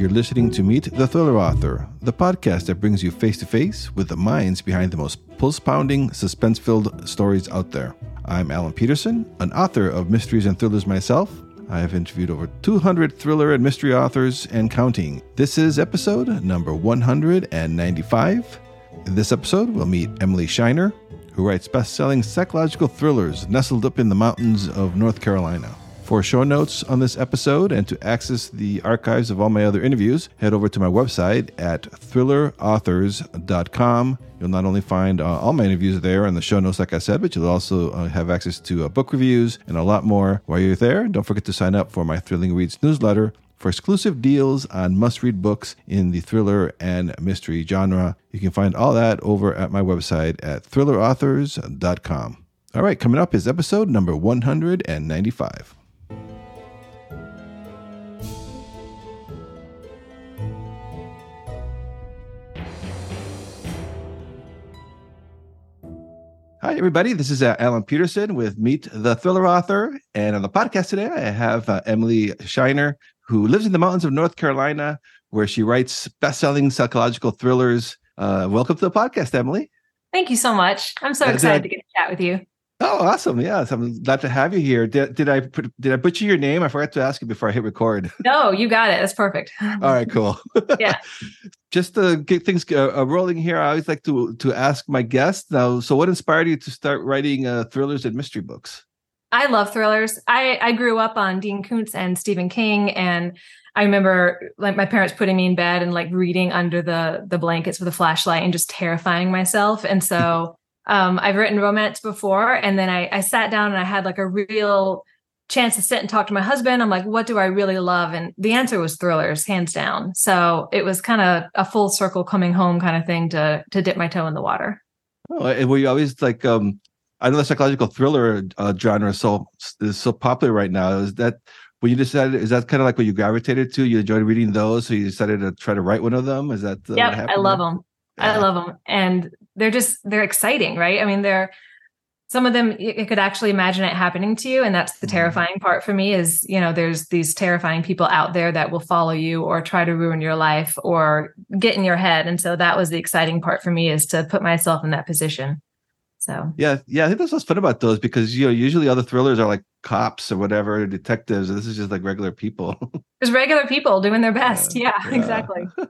You're listening to Meet the Thriller Author, the podcast that brings you face to face with the minds behind the most pulse pounding, suspense filled stories out there. I'm Alan Peterson, an author of mysteries and thrillers myself. I have interviewed over 200 thriller and mystery authors and counting. This is episode number 195. In this episode, we'll meet Emily Shiner, who writes best selling psychological thrillers nestled up in the mountains of North Carolina. For show notes on this episode and to access the archives of all my other interviews, head over to my website at thrillerauthors.com. You'll not only find uh, all my interviews there and the show notes, like I said, but you'll also uh, have access to uh, book reviews and a lot more. While you're there, don't forget to sign up for my Thrilling Reads newsletter for exclusive deals on must read books in the thriller and mystery genre. You can find all that over at my website at thrillerauthors.com. All right, coming up is episode number 195. Hi, everybody. This is uh, Alan Peterson with Meet the Thriller Author. And on the podcast today, I have uh, Emily Shiner, who lives in the mountains of North Carolina, where she writes best selling psychological thrillers. Uh, welcome to the podcast, Emily. Thank you so much. I'm so excited I, to get to chat with you. Oh, awesome! Yes, I'm glad to have you here. Did, did I put, did I butcher your name? I forgot to ask you before I hit record. No, you got it. That's perfect. All right, cool. yeah. Just to get things uh, uh, rolling here, I always like to to ask my guests now. So, what inspired you to start writing uh, thrillers and mystery books? I love thrillers. I I grew up on Dean Koontz and Stephen King, and I remember like my parents putting me in bed and like reading under the the blankets with a flashlight and just terrifying myself. And so um, I've written romance before, and then I, I sat down and I had like a real chance to sit and talk to my husband. I'm like, what do I really love? And the answer was thrillers, hands down. So it was kind of a full circle coming home kind of thing to to dip my toe in the water. Oh, and were you always like um I know the psychological thriller uh, genre is so is so popular right now. Is that when you decided? Is that kind of like what you gravitated to? You enjoyed reading those, so you decided to try to write one of them. Is that uh, yeah? I love there? them. Yeah. I love them, and they're just they're exciting, right? I mean, they're some of them you could actually imagine it happening to you. And that's the mm-hmm. terrifying part for me is you know there's these terrifying people out there that will follow you or try to ruin your life or get in your head. And so that was the exciting part for me is to put myself in that position. So. Yeah yeah i think that's what's fun about those because you know usually other thrillers are like cops or whatever detectives this is just like regular people. Just regular people doing their best. Yeah, yeah, yeah. exactly.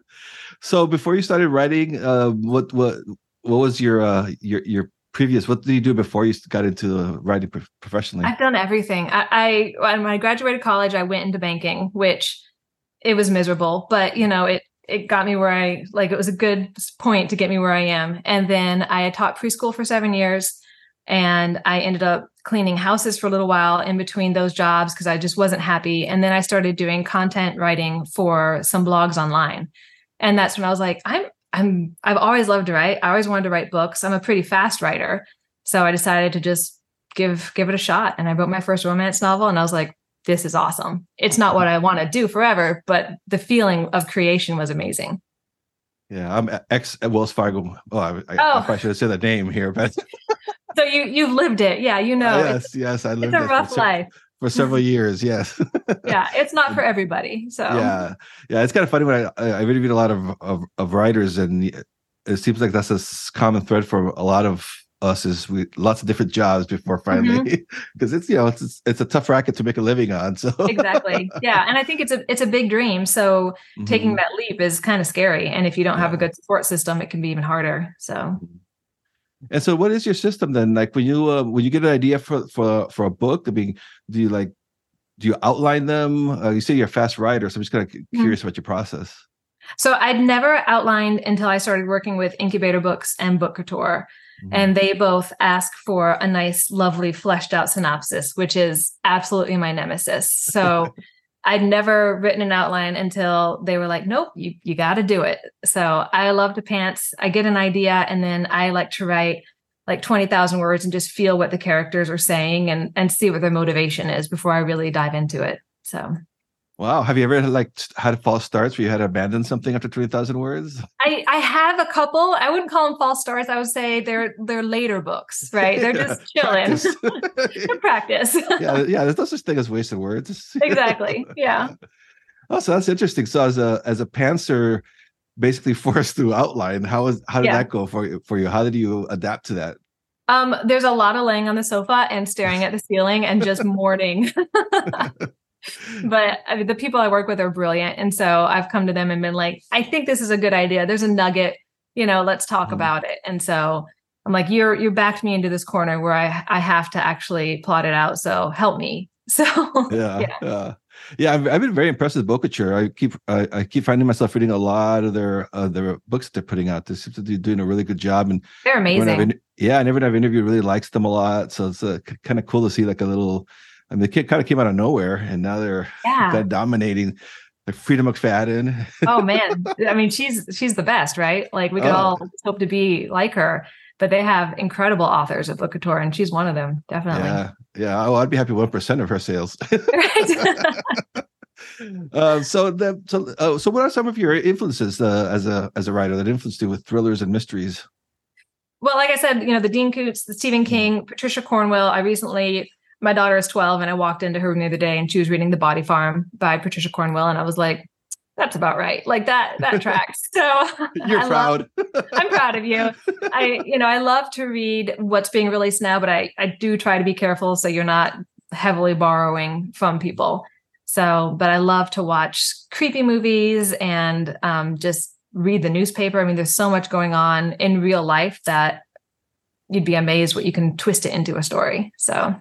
So before you started writing uh, what what what was your uh your your previous what did you do before you got into writing professionally? I've done everything. I, I when i graduated college i went into banking which it was miserable but you know it it got me where i like it was a good point to get me where i am. And then i taught preschool for seven years and i ended up cleaning houses for a little while in between those jobs because i just wasn't happy. And then i started doing content writing for some blogs online. And that's when i was like i'm I'm I've always loved to write. I always wanted to write books. I'm a pretty fast writer. So I decided to just give give it a shot. And I wrote my first romance novel and I was like, this is awesome. It's not what I want to do forever, but the feeling of creation was amazing. Yeah, I'm ex Wells Fargo. Oh, I, I, oh. I probably should have said the name here, but so you you've lived it. Yeah, you know. yes, yes, I lived it's a rough life for several years. Yes. yeah, it's not for everybody. So yeah, yeah, it's kind of funny when I I interviewed a lot of, of of writers, and it seems like that's a common thread for a lot of us is we lots of different jobs before finally because mm-hmm. it's you know it's it's a tough racket to make a living on so exactly yeah and i think it's a it's a big dream so mm-hmm. taking that leap is kind of scary and if you don't yeah. have a good support system it can be even harder so mm-hmm. And so, what is your system then? Like when you uh, when you get an idea for for for a book, I mean, do you like do you outline them? Uh, you say you're a fast writer, so I'm just kind of mm-hmm. curious mm-hmm. about your process. So I'd never outlined until I started working with Inkubator Books and Bookouture. Mm-hmm. And they both ask for a nice, lovely, fleshed out synopsis, which is absolutely my nemesis. So I'd never written an outline until they were like, nope, you, you got to do it. So I love to pants. I get an idea and then I like to write like 20,000 words and just feel what the characters are saying and, and see what their motivation is before I really dive into it. So Wow. Have you ever like had false starts where you had to abandon something after 20,000 words? I, I have a couple. I wouldn't call them false starts. I would say they're they're later books, right? They're just chilling. practice. practice. yeah, yeah. There's no such thing as wasted words. exactly. Yeah. Oh, so that's interesting. So as a as a pantser, basically forced through outline, how is how did Yeah. that go for you for you? How did you adapt to that? Um, there's a lot of laying on the sofa and staring at the ceiling and just mourning. but I mean, the people I work with are brilliant. And so I've come to them and been like, I think this is a good idea. There's a nugget, you know, let's talk Mhm. about it. And so I'm like, you're you backed me into this corner where I I have to actually plot it out. So help me. So yeah, Yeah. yeah, yeah. I've, I've been very impressed with Bookouture. I keep I, I keep finding myself reading a lot of their uh, their books that they're putting out. They seem to be doing a really good job. And they're everyone I've amazing. in- yeah, and everyone I've interviewed really likes them a lot. So it's uh, kind of cool to see like a little. I mean, the kid kind of came out of nowhere, and now they're Yeah. kind of dominating. Like Freida McFadden. oh man. I mean, she's she's the best, right? Like we could Oh. all hope to be like her. But they have incredible authors at Bookouture, and she's one of them, definitely. Yeah, yeah. Oh, I'd be happy one percent of her sales. Right? uh, so the so uh, so what are some of your influences uh, as a as a writer that influenced you with thrillers and mysteries? Well, like I said, you know, the Dean Koontz, the Stephen King, Patricia Cornwell. I recently, my daughter is 12, and I walked into her room the other day and she was reading The Body Farm by Patricia Cornwell. And I was like, that's about right. Like that, that tracks. So You're I love- proud. I'm proud of you. I, you know, I love to read what's being released now, but I, I do try to be careful so you're not heavily borrowing from people. So, but I love to watch creepy movies and um, just read the newspaper. I mean, there's so much going on in real life that you'd be amazed what you can twist it into a story. So,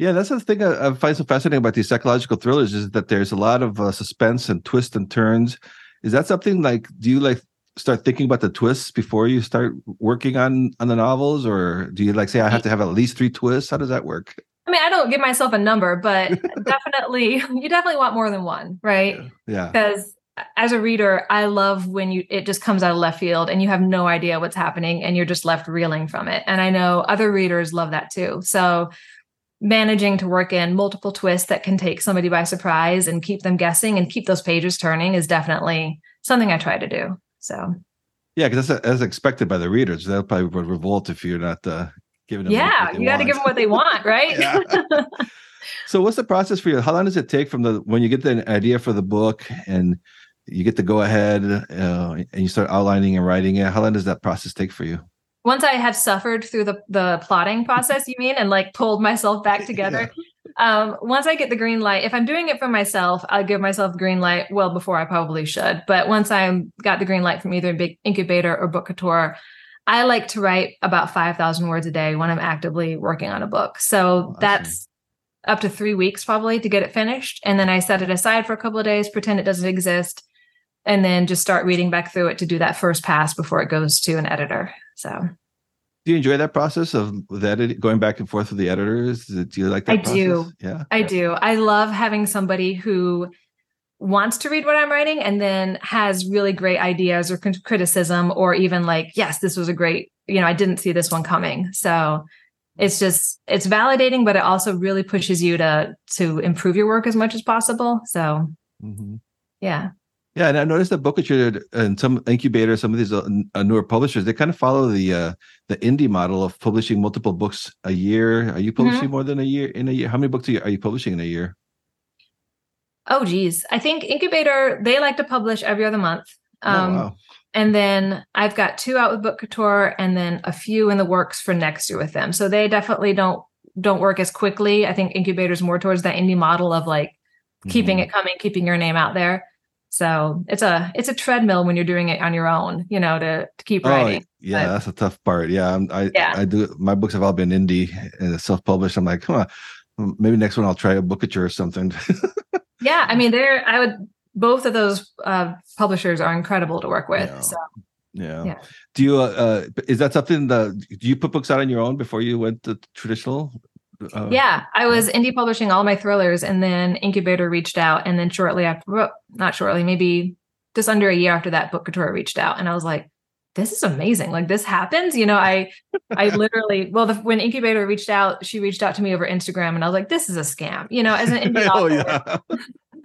Yeah, that's the thing I, I find so fascinating about these psychological thrillers is that there's a lot of uh, suspense and twists and turns. Is that something like? Do you like start thinking about the twists before you start working on on the novels, or do you like say I have to have at least three twists? How does that work? I mean, I don't give myself a number, but definitely, you definitely want more than one, right? Yeah, because as a reader i love when you it just comes out of left field and you have no idea what's happening and you're just left reeling from it and i know other readers love that too so managing to work in multiple twists that can take somebody by surprise and keep them guessing and keep those pages turning is definitely something i try to do so yeah, because that's as expected by the readers. They'll probably would revolt if you're not uh, giving them. yeah you got to give them what they want right So what's the process for you? How long does it take from the when you get the idea for the book and you get to go ahead uh, and you start outlining and writing it? How long does that process take for you? Once I have suffered through the the plotting process, you mean, and like pulled myself back together. Um, once I get the green light, if I'm doing it for myself, I'll give myself the green light well before I probably should. But once I'm got the green light from either Big Inkubator or Bookouture, I like to write about five thousand words a day when I'm actively working on a book. So I that's up to three weeks probably to get it finished, and then I set it aside for a couple of days, pretend it doesn't exist, and then just start reading back through it to do that first pass before it goes to an editor. So Do you enjoy that process of the edit, going back and forth with the editors? Do you like that I process? do. Yeah. I do. I love having somebody who wants to read what I'm writing and then has really great ideas or criticism or even like, yes, this was a great, you know, I didn't see this one coming. So it's just it's validating, but it also really pushes you to to improve your work as much as possible. So hmm yeah. Yeah, and I noticed that Bookouture and some incubators, some of these uh, uh, newer publishers, they kind of follow the uh, the indie model of publishing multiple books a year. Are you publishing Mm-hmm. more than a year in a year? How many books are you, are you publishing in a year? Oh geez. I think Inkubator, they like to publish every other month. Um oh, wow. And then I've got two out with Bookouture and then a few in the works for next year with them. So they definitely don't don't work as quickly. I think Inkubator's more towards that indie model of like keeping Mhm. it coming, keeping your name out there. So it's a it's a treadmill when you're doing it on your own, you know, to to keep Oh, writing. yeah, but- that's a tough part. Yeah, I'm, I Yeah. I do. My books have all been indie and self published. I'm like, come on, maybe next one I'll try a Bookouture or something. Yeah, I mean, they're I would both of those uh, publishers are incredible to work with. Yeah. So yeah. Yeah. Do you? Uh, uh, is that something that do you put books out on your own before you went to traditional? Uh, yeah, I was indie publishing all my thrillers, and then Inkubator reached out, and then shortly after, well, not shortly, maybe just under a year after that, Bookouture reached out, and I was like, "This is amazing! Like this happens." You know, I, I literally, well, the, when Inkubator reached out, she reached out to me over Instagram, and I was like, "This is a scam." You know, as an indie oh author, yeah.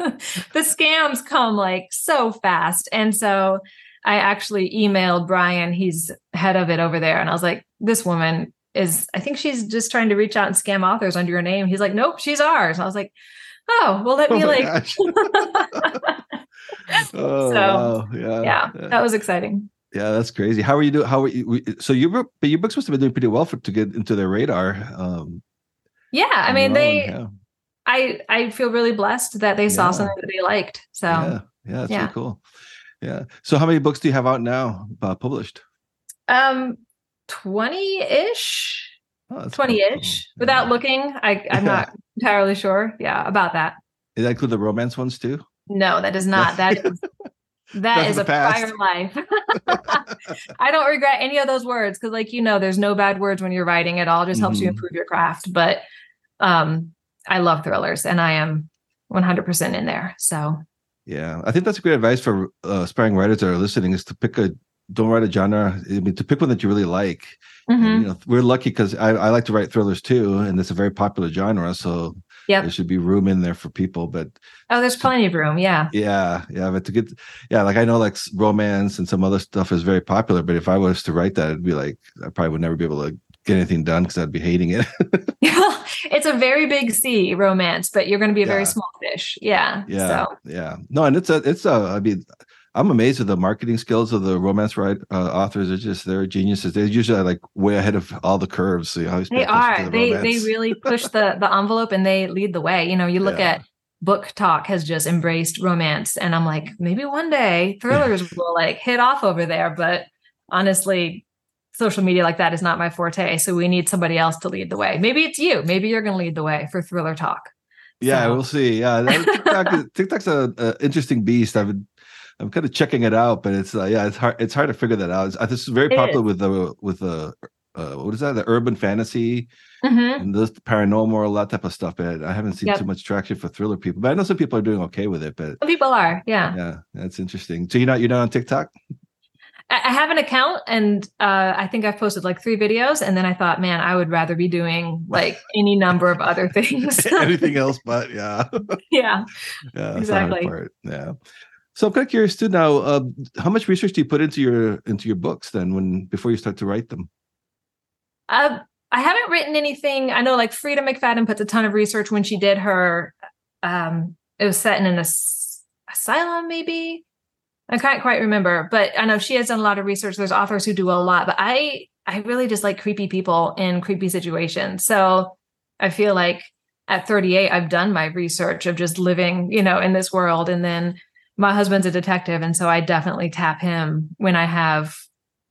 the scams come like so fast. And so I actually emailed Brian, he's head of it over there. And I was like, this woman is, I think she's just trying to reach out and scam authors under your name. He's like, nope, she's ours. I was like, oh, well, let me Oh like. oh, So, wow. yeah, yeah, that was exciting. Yeah, that's crazy. How are you doing? How are you? So your book, but your books must have been doing pretty well for to get into their radar. Um, Yeah, I mean, they. own, I I feel really blessed that they saw Yeah. something that they liked. So yeah, yeah, yeah, that's yeah. really cool. Yeah. So how many books do you have out now, uh, published? um, twenty ish, Oh, 20 ish. Without Yeah. looking, I I'm not entirely sure. Yeah, about that. Does that include the romance ones too? No, that is not. That is That is a past. prior life. I don't regret any of those words because, like you know, there's no bad words when you're writing. It all just helps you Mhm. improve your craft. But um, I love thrillers, and I am 100% in there. So Yeah, I think that's a great advice for uh, aspiring writers that are listening is to pick a don't write a genre. I mean, to pick one that you really like. mhm. And, you know, we're lucky because I, I like to write thrillers too, and it's a very popular genre. So Yep. there should be room in there for people. But oh, there's plenty of room. Yeah. yeah, yeah, but to get yeah, like I know like romance and some other stuff is very popular. But if I was to write that, it'd be like I probably would never be able to get anything done because I'd be hating it. it's a very big sea romance, but you're going to be a Yeah. very small fish. Yeah. Yeah, So yeah. No, and it's a, it's a. I mean, I'm amazed at the marketing skills of the romance write uh, authors. Are just they're geniuses. They're usually like way ahead of all the curves. So you always pay they are. the They they really push the the envelope and they lead the way. You know, you look Yeah. at BookTok has just embraced romance, and I'm like, maybe one day thrillers will like hit off over there. But honestly, social media like that is not my forte. So we need somebody else to lead the way. Maybe it's you. Maybe you're going to lead the way for thriller talk. Yeah, So- we'll see. Yeah, TikTok, TikTok's a, a interesting beast. I've been, I'm kind of checking it out, but it's uh, yeah, it's hard. It's hard to figure that out. It's, uh, this is very It popular is. with the with the uh, what is that? The urban fantasy Mhm. and this paranormal, that type of stuff. But I haven't seen Yep. too much traction for thriller people. But I know some people are doing okay with it. But Some people are. Yeah. yeah, that's interesting. So you're not you're not on TikTok? I have an account and uh, I think I've posted like three videos. And then I thought, man, I would rather be doing like any number of other things. Anything else but yeah. yeah. Yeah, that's the hard Exactly. Yeah. So I'm kind of curious too. Now, uh, how much research do you put into your into your books then, when before you start to write them? Uh, I haven't written anything. I know like Freida McFadden puts a ton of research when she did her, um, it was set in an as- asylum, maybe. I can't quite remember, but I know she has done a lot of research. There's authors who do a lot, but I, I really just like creepy people in creepy situations. So I feel like at 38, I've done my research of just living, you know, in this world. And then my husband's a detective. And so I definitely tap him when I have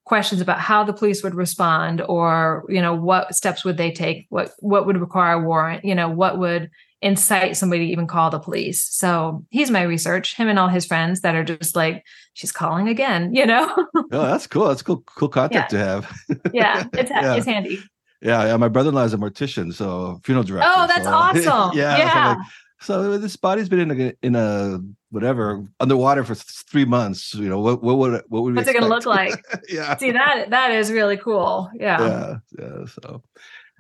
questions about how the police would respond or, you know, what steps would they take? What, what would require a warrant? You know, what would incite somebody to even call the police? So he's my research, him and all his friends that are just like, she's calling again, you know? Oh, that's cool. That's cool. Cool contact to have. yeah, it's, Yeah. it's handy. Yeah, yeah. My brother-in-law is a mortician, so funeral director. Oh, that's so- awesome. yeah. Yeah. So, like, so this body's been in a in a whatever underwater for three months. You know what? What would what would What's it gonna look like? yeah. See that that is really cool. Yeah. yeah yeah so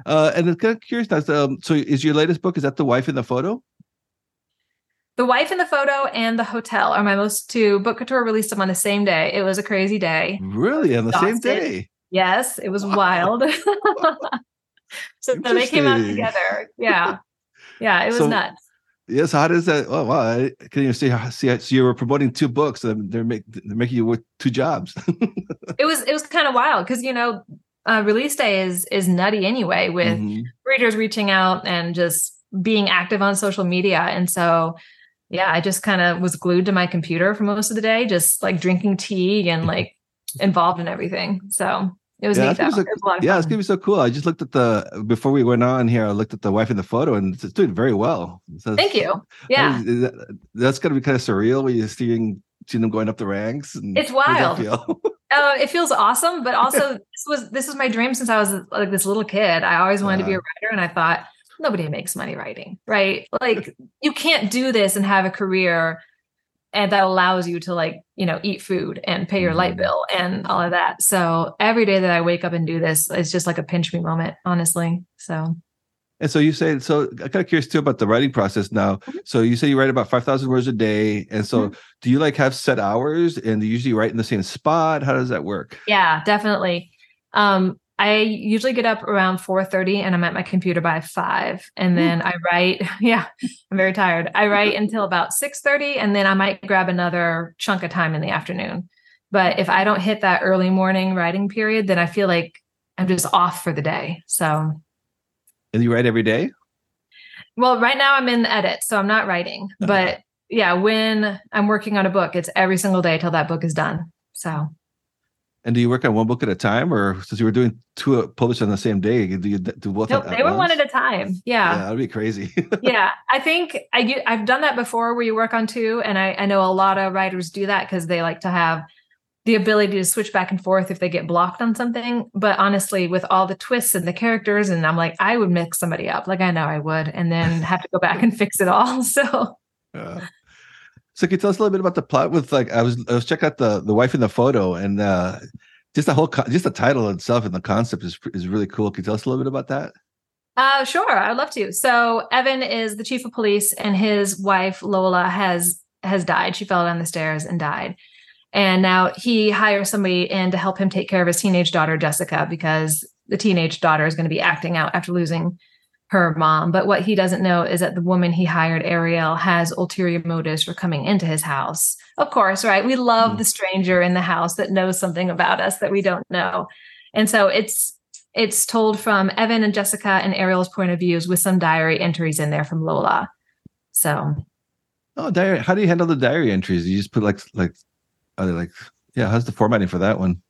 uh and it's kind of curious now um, so is your latest book is that the wife in the photo The Wife in the Photo and The Hotel are my most two. Bookouture released them on the same day. It was a crazy day. really on the same day Yes, it was Wow. wild. so they came out together. Yeah. Yeah, it was So- nuts. Yes how does that oh wow i can you see how see how- so you were promoting two books and they're, make, they're making you work two jobs It was it was kind of wild because you know, uh, release day is is nutty anyway with Mhm. readers reaching out and just being active on social media. And so yeah, I just kind of was glued to my computer for most of the day, just like drinking tea and like involved in everything. So it was Yeah, neat. Though. was It was a lot of yeah it's gonna be so cool i just looked at the before we went on here i looked at the wife in the photo and it's doing very well So Thank you. Yeah. Is that- that's gonna be kind of surreal when you're seeing seeing them going up the ranks and It's that wild. feel? Uh, it feels awesome, but also this was this was my dream since I was like this little kid. I always wanted to be a writer, and I thought nobody makes money writing, right? Like you can't do this and have a career, and that allows you to like you know eat food and pay your light Mhm. bill and all of that. So every day that I wake up and do this, it's just like a pinch me moment, honestly. So And so you say, so I'm kind of curious too about the writing process now. Mm-hmm. So you say you write about 5,000 words a day. And so do you like have set hours and do you usually write in the same spot? How does that work? Yeah, definitely. Um, I usually get up around 4:30 and I'm at my computer by 5 and hmm. then I write yeah I'm very tired. I write until about 6:30 and then I might grab another chunk of time in the afternoon. But if I don't hit that early morning writing period then I feel like I'm just off for the day. So and you write every day? Well right now I'm in the edit so I'm not writing. But yeah when I'm working on a book it's every single day till that book is done. So and do you work on one book at a time, or since you were doing two uh, published on the same day, do you do both? Nope, they were once? one at a time. Yeah, yeah that'd be crazy. yeah, I think I I've done that before, where you work on two, and I, I know a lot of writers do that because they like to have the ability to switch back and forth if they get blocked on something. But honestly, with all the twists and the characters, and I'm like, I would mix somebody up, like I know I would, and then have to go back and fix it all. So. Yeah. So can you tell us a little bit about the plot with like I was I was checking out the the wife in the photo and uh just the whole just the title itself and the concept is is really cool. Can you tell us a little bit about that? Uh sure, I'd love to. So Evan is the chief of police and his wife Lola has has died. She fell down the stairs and died. And now he hires somebody in to help him take care of his teenage daughter Jessica because the teenage daughter is going to be acting out after losing her mom. But what he doesn't know is that the woman he hired, Ariel, has ulterior motives for coming into his house. Of course, right? We love mm. the stranger in the house that knows something about us that we don't know. And so it's it's told from Evan and Jessica and Ariel's point of views with some diary entries in there from Lola. So Oh, diary. How do you handle the diary entries? You just put like like are they like yeah, how's the formatting for that one?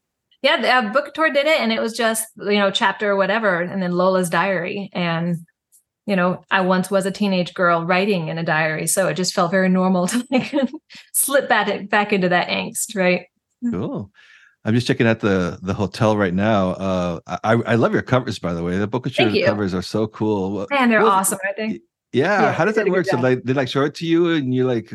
Yeah, the, uh, Bookouture did it, and it was just you know chapter whatever, and then Lola's diary, and you know I once was a teenage girl writing in a diary, so it just felt very normal to like slip back back into that angst, right? Cool. I'm just checking out the the hotel right now. Uh, I I love your covers, by the way. The Bookouture covers are so cool. and they're well, awesome, I think. Yeah. yeah how does that work? So like they like show it to you, and you like.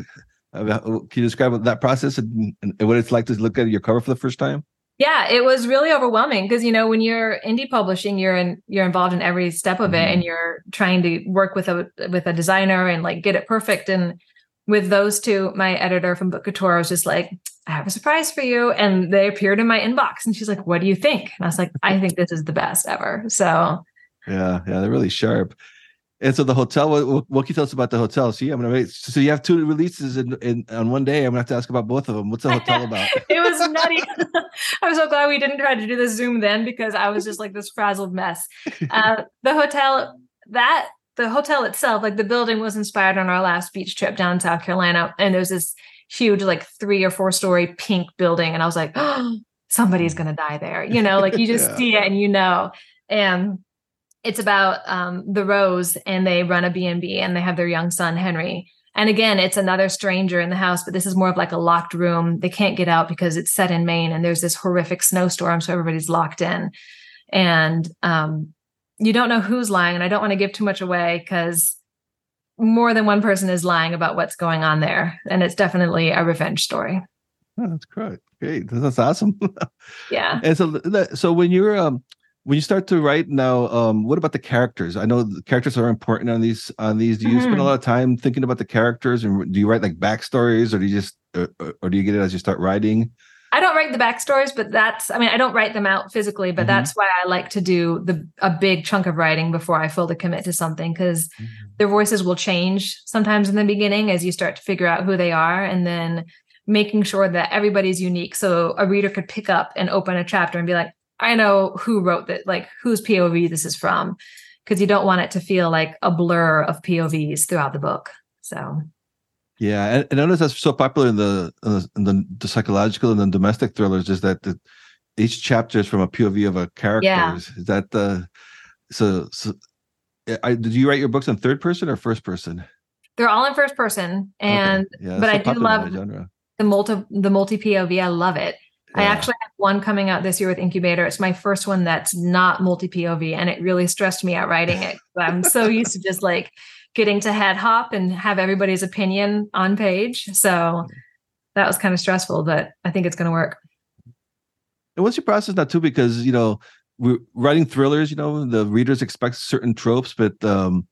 Can you describe that process and, and what it's like to look at your cover for the first time? Yeah it was really overwhelming because you know when you're indie publishing you're in you're involved in every step of it mm-hmm. and you're trying to work with a with a designer and like get it perfect. And with those two my editor from Bookouture was just like i have a surprise for you. And they appeared in my inbox and she's like what do you think? And i was like i think this is the best ever. So yeah yeah they're really sharp and so the hotel, what, what, can you tell us about the hotel? See, I'm gonna wait. So you have two releases in, in on one day. I'm gonna have to ask about both of them. What's the hotel about? it was nutty. I'm so glad we didn't try to do the Zoom then because I was just like this frazzled mess. Uh, the hotel, that the hotel itself, like the building was inspired on our last beach trip down in South Carolina, and there's this huge, like three or four story pink building, and I was like, oh, somebody's gonna die there. You know, like you just yeah. see it and you know, and it's about um, the Rose and they run a B&B and they have their young son, Henry. And again, it's another stranger in the house, but this is more of like a locked room. They can't get out because it's set in Maine and there's this horrific snowstorm. So everybody's locked in. And um, you don't know who's lying. And I don't want to give too much away because more than one person is lying about what's going on there. And it's definitely a revenge story. Oh, that's great. Great. That's awesome. yeah. And so, so when you're, um, when you start to write now um, what about the characters i know the characters are important on these on these do you mm-hmm. spend a mm-hmm. lot of time thinking about the characters and do you write like backstories or do you just or, or, do you get it as you start writing i don't write the backstories but that's i mean i don't write them out physically but mm-hmm. that's why i like to do the a big chunk of writing before i fully commit to something because mm-hmm. their voices will change sometimes in the beginning as you start to figure out who they are and then making sure that everybody's unique so a reader could pick up and open a chapter and be like I know who wrote that, like whose POV this is from, because you don't want it to feel like a blur of POVs throughout the book. So, yeah, and, and I notice that's so popular in the, in the, the psychological and the domestic thrillers is that the, each chapter is from a POV of a character. Yeah. Is that the so so? Eh, I, did you write your books in third person or first person? They're all in first person, and okay. yeah, but I do love the multi the multi POV. I love it. Yeah. I actually have one coming out this year with Inkubator. It's my first one that's not multi POV, and it really stressed me out writing it. I'm so used to just like getting to head hop and have everybody's opinion on page. So that was kind of stressful, but I think it's going to work. And what's your process now too? Because you know, we're writing thrillers. You know, the readers expect certain tropes, but um,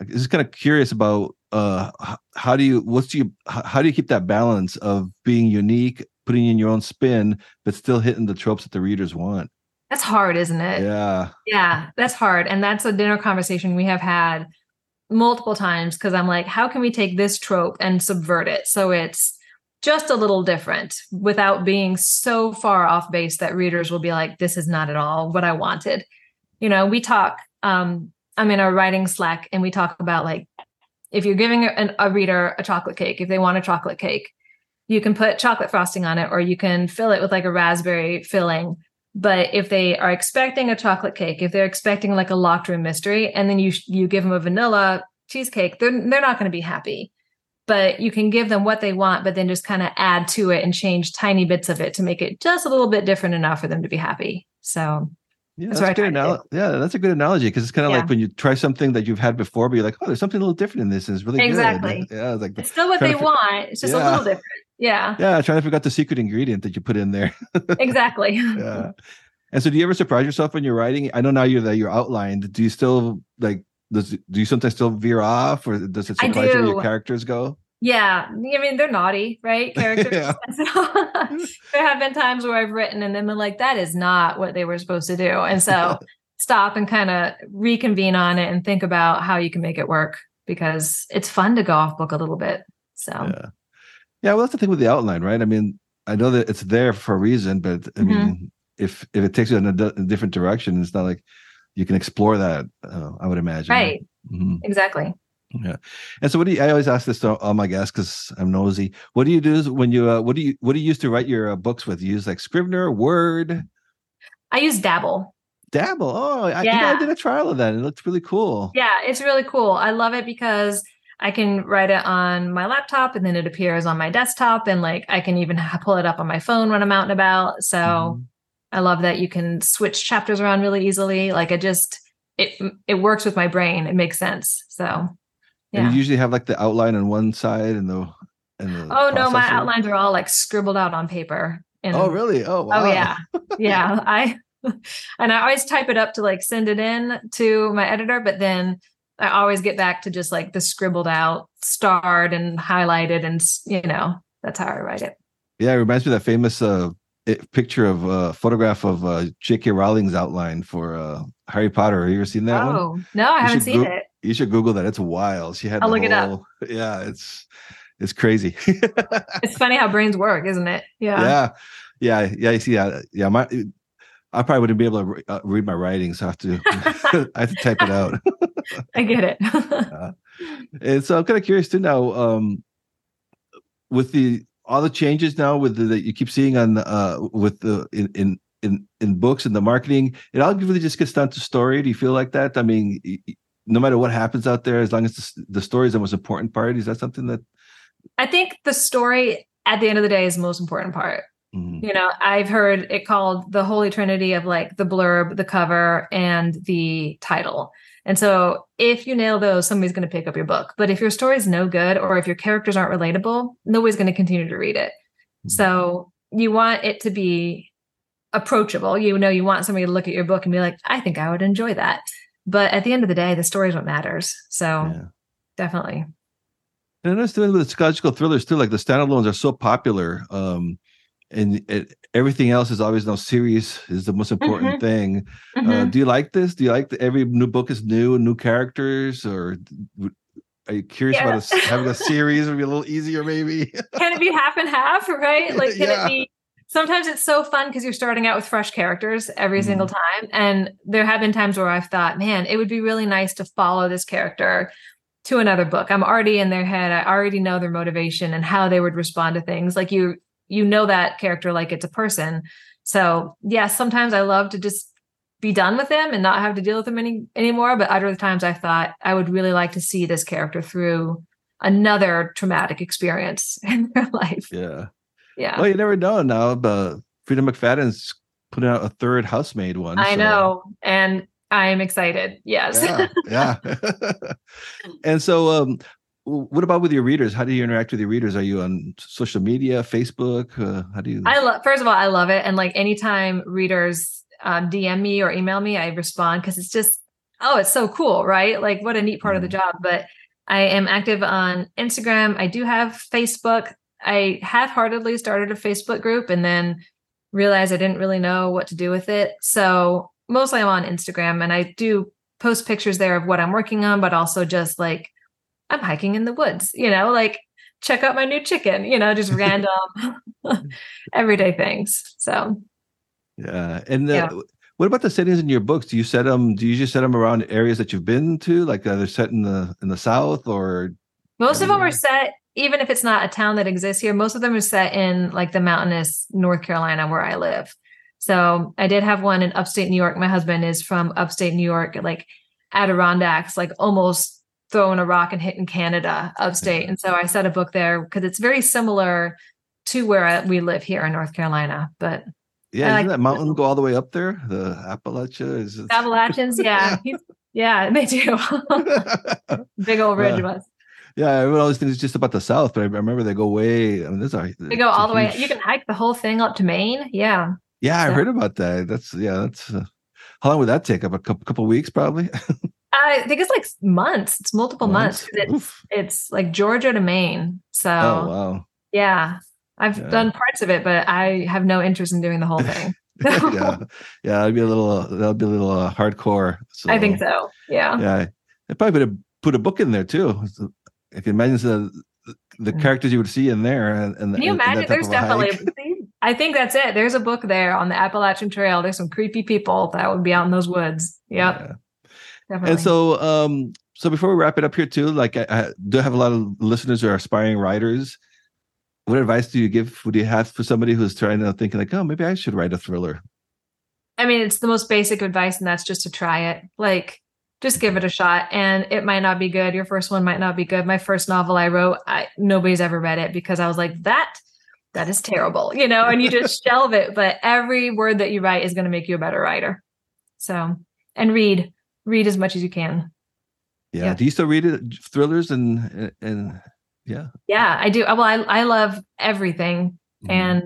I'm just kind of curious about uh, how do you what's you how do you keep that balance of being unique putting in your own spin, but still hitting the tropes that the readers want. That's hard, isn't it? Yeah. Yeah, that's hard. And that's a dinner conversation we have had multiple times because I'm like, how can we take this trope and subvert it so it's just a little different without being so far off base that readers will be like, this is not at all what I wanted. You know, we talk, um, I'm in a writing Slack and we talk about like, if you're giving a, a reader a chocolate cake, if they want a chocolate cake, you can put chocolate frosting on it or you can fill it with like a raspberry filling but if they are expecting a chocolate cake if they're expecting like a locked room mystery and then you you give them a vanilla cheesecake they're they're not going to be happy but you can give them what they want but then just kind of add to it and change tiny bits of it to make it just a little bit different enough for them to be happy so yeah, that's, that's a good analogy. Yeah, that's a good analogy because it's kind of yeah. like when you try something that you've had before, but you're like, oh, there's something a little different in this, and it's really exactly. good. Yeah, it's like it's still what they want. It's just yeah. a little different. Yeah. Yeah, I trying to figure out the secret ingredient that you put in there. exactly. yeah. And so, do you ever surprise yourself when you're writing? I know now you're that you're outlined. Do you still like? Does do you sometimes still veer off, or does it surprise you where your characters go? Yeah, I mean they're naughty, right? Characters. there have been times where I've written and then been like, "That is not what they were supposed to do," and so stop and kind of reconvene on it and think about how you can make it work because it's fun to go off book a little bit. So, yeah, yeah. Well, that's the thing with the outline, right? I mean, I know that it's there for a reason, but I mean, mm-hmm. if if it takes you in a, d- different direction, it's not like you can explore that. Uh, I would imagine, right? Mm-hmm. Exactly. Yeah. And so, what do you? I always ask this to all my guests because I'm nosy. What do you do when you? Uh, what do you? What do you use to write your uh, books with? You use like Scrivener, Word. I use Dabble. Dabble. Oh, I yeah. think I did a trial of that. It looks really cool. Yeah, it's really cool. I love it because I can write it on my laptop and then it appears on my desktop, and like I can even pull it up on my phone when I'm out and about. So mm-hmm. I love that you can switch chapters around really easily. Like it just it it works with my brain. It makes sense. So yeah. You usually have like the outline on one side and the and the Oh no, my outlines are all like scribbled out on paper. And, oh really? Oh wow. Oh yeah. yeah. I and I always type it up to like send it in to my editor, but then I always get back to just like the scribbled out, starred and highlighted, and you know that's how I write it. Yeah, it reminds me of that famous uh, picture of a uh, photograph of uh, J.K. Rowling's outline for uh, Harry Potter. Have you ever seen that oh, one? no, I haven't seen go- it you should Google that. It's wild. She had. I'll look whole, it up. Yeah, it's it's crazy. it's funny how brains work, isn't it? Yeah. Yeah, yeah, yeah. You see, yeah, yeah. My, I probably wouldn't be able to re- uh, read my writing, so I have to, I have to type it out. I get it. uh, and so I'm kind of curious to know um, with the all the changes now with the, that you keep seeing on uh with the in in in in books and the marketing, it all really just gets down to story. Do you feel like that? I mean, no matter what happens out there, as long as the, the story is the most important part, is that something that? I think the story at the end of the day is the most important part. Mm-hmm. You know, I've heard it called the holy trinity of like the blurb, the cover, and the title. And so if you nail those, somebody's going to pick up your book. But if your story is no good or if your characters aren't relatable, nobody's going to continue to read it. Mm-hmm. So you want it to be approachable. You know, you want somebody to look at your book and be like, I think I would enjoy that. But at the end of the day, the story is what matters. So yeah. definitely. And that's doing with the psychological thrillers too. Like the standalones are so popular. Um, and it, everything else is always now series is the most important mm-hmm. thing. Uh, mm-hmm. Uh, do you like this? Do you like that every new book is new, and new characters, or are you curious yeah. about a, having a series? Would be a little easier, maybe. can it be half and half? Right? Like, can yeah. it be sometimes it's so fun because you're starting out with fresh characters every mm. single time. And there have been times where I've thought, man, it would be really nice to follow this character to another book. I'm already in their head. I already know their motivation and how they would respond to things. Like you, you know that character like it's a person. So yes, yeah, sometimes I love to just be done with them and not have to deal with them any anymore. But other times I thought I would really like to see this character through another traumatic experience in their life. Yeah. Yeah. Well, you never know now, but Freida McFadden's putting out a third housemaid one. I so. know. And I'm excited. Yes. Yeah. yeah. and so um what about with your readers? How do you interact with your readers? Are you on social media, Facebook? Uh, how do you I love first of all, I love it. And like anytime readers um, DM me or email me, I respond because it's just, oh, it's so cool, right? Like what a neat part mm. of the mm-hmm. job. But I am active on Instagram. I do have Facebook. I half-heartedly started a Facebook group and then realized I didn't really know what to do with it. So mostly I'm on Instagram and I do post pictures there of what I'm working on, but also just like I'm hiking in the woods, you know, like check out my new chicken, you know, just random everyday things. So yeah. And uh, yeah. what about the settings in your books? Do you set them, do you just set them around areas that you've been to? Like uh, they're set in the, in the South or? Most of them are set, even if it's not a town that exists here, most of them are set in like the mountainous North Carolina where I live. So I did have one in upstate New York. My husband is from upstate New York, like Adirondacks, like almost throwing a rock and hitting Canada upstate. And so I set a book there because it's very similar to where I, we live here in North Carolina. But yeah, like that mountain go all the way up there? The Appalachia is Appalachians, yeah. yeah, they do. Big old ridge yeah. was. Yeah, everyone always thinks it's just about the south, but I remember they go way. I mean, there's they go all the huge... way. You can hike the whole thing up to Maine. Yeah. Yeah, I heard about that. That's yeah. That's uh, how long would that take? Up a couple couple weeks, probably. I think it's like months. It's multiple months. months. It's, it's, like Georgia to Maine. So oh, wow. Yeah. I've yeah. done parts of it, but I have no interest in doing the whole thing. yeah, yeah, that'd be a little. That'd be a little uh, hardcore. So, I think so. Yeah, yeah. I probably put a put a book in there too. I can imagine the the mm. characters you would see in there. And, and can you imagine? There's definitely. I think that's it. There's a book there on the Appalachian Trail. There's some creepy people that would be out in those woods. Yep. Yeah. Definitely. And so, um, so before we wrap it up here too, like I, I do have a lot of listeners who are aspiring writers. What advice do you give? Would you have for somebody who's trying to think like, oh, maybe I should write a thriller? I mean, it's the most basic advice, and that's just to try it. Like, just give it a shot, and it might not be good. Your first one might not be good. My first novel I wrote, I, nobody's ever read it because I was like, that that is terrible, you know, and you just shelve it. But every word that you write is going to make you a better writer. So, and read, read as much as you can. Yeah. yeah. Do you still read it, thrillers and and yeah? Yeah, I do. Well, I I love everything. Mm-hmm. And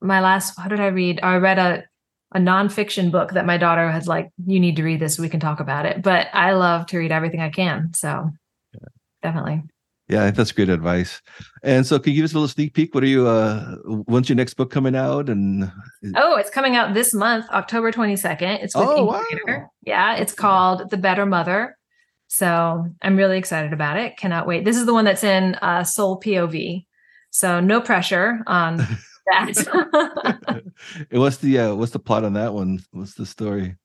my last, what did I read? I read a a nonfiction book that my daughter has like, you need to read this. So we can talk about it. But I love to read everything I can. So yeah. definitely. Yeah, that's great advice. And so, can you give us a little sneak peek? What are you? uh When's your next book coming out? And oh, it's coming out this month, October twenty second. It's with oh, wow. Yeah, it's called The Better Mother. So I'm really excited about it. Cannot wait. This is the one that's in uh, sole POV. So no pressure on that. what's the uh, what's the plot on that one? What's the story?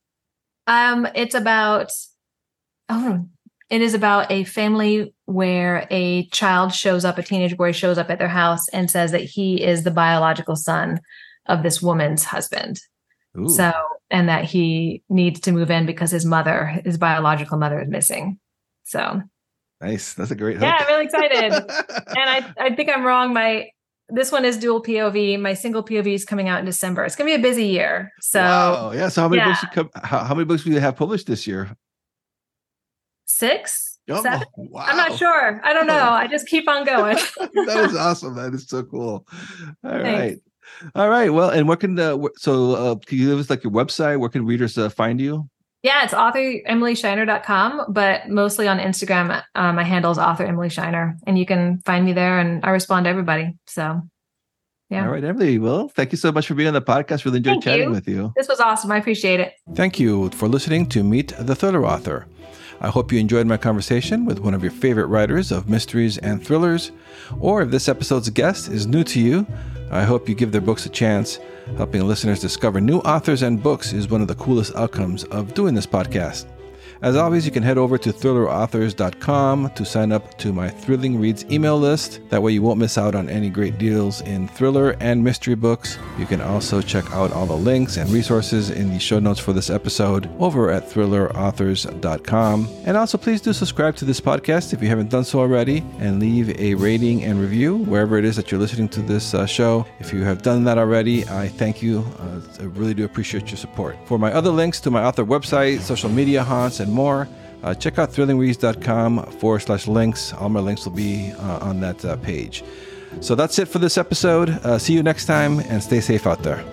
Um, it's about oh it is about a family where a child shows up, a teenage boy shows up at their house and says that he is the biological son of this woman's husband. Ooh. So, and that he needs to move in because his mother, his biological mother, is missing. So, nice. That's a great. Hook. Yeah, I'm really excited. and I, I think I'm wrong. My this one is dual POV. My single POV is coming out in December. It's gonna be a busy year. So, wow. yeah. So, how many yeah. books? How, how many books do you have published this year? six, oh, seven. Wow. I'm not sure. I don't know. I just keep on going. that is awesome. That is so cool. All Thanks. right. All right. Well, and what can uh, so uh, can you give us like your website? Where can readers uh, find you? Yeah, it's authoremilyshiner.com, but mostly on Instagram. Uh, my handle is author Emily Shiner, and you can find me there, and I respond to everybody. So, yeah. All right, Emily. Well, thank you so much for being on the podcast. Really enjoyed thank chatting you. with you. This was awesome. I appreciate it. Thank you for listening to Meet the Thriller Author. I hope you enjoyed my conversation with one of your favorite writers of mysteries and thrillers. Or if this episode's guest is new to you, I hope you give their books a chance. Helping listeners discover new authors and books is one of the coolest outcomes of doing this podcast. As always, you can head over to thrillerauthors.com to sign up to my Thrilling Reads email list. That way, you won't miss out on any great deals in thriller and mystery books. You can also check out all the links and resources in the show notes for this episode over at thrillerauthors.com. And also, please do subscribe to this podcast if you haven't done so already and leave a rating and review wherever it is that you're listening to this uh, show. If you have done that already, I thank you. Uh, I really do appreciate your support. For my other links to my author website, social media haunts, and more, uh, check out thrillingreads.com forward slash links. All my links will be uh, on that uh, page. So that's it for this episode. Uh, see you next time and stay safe out there.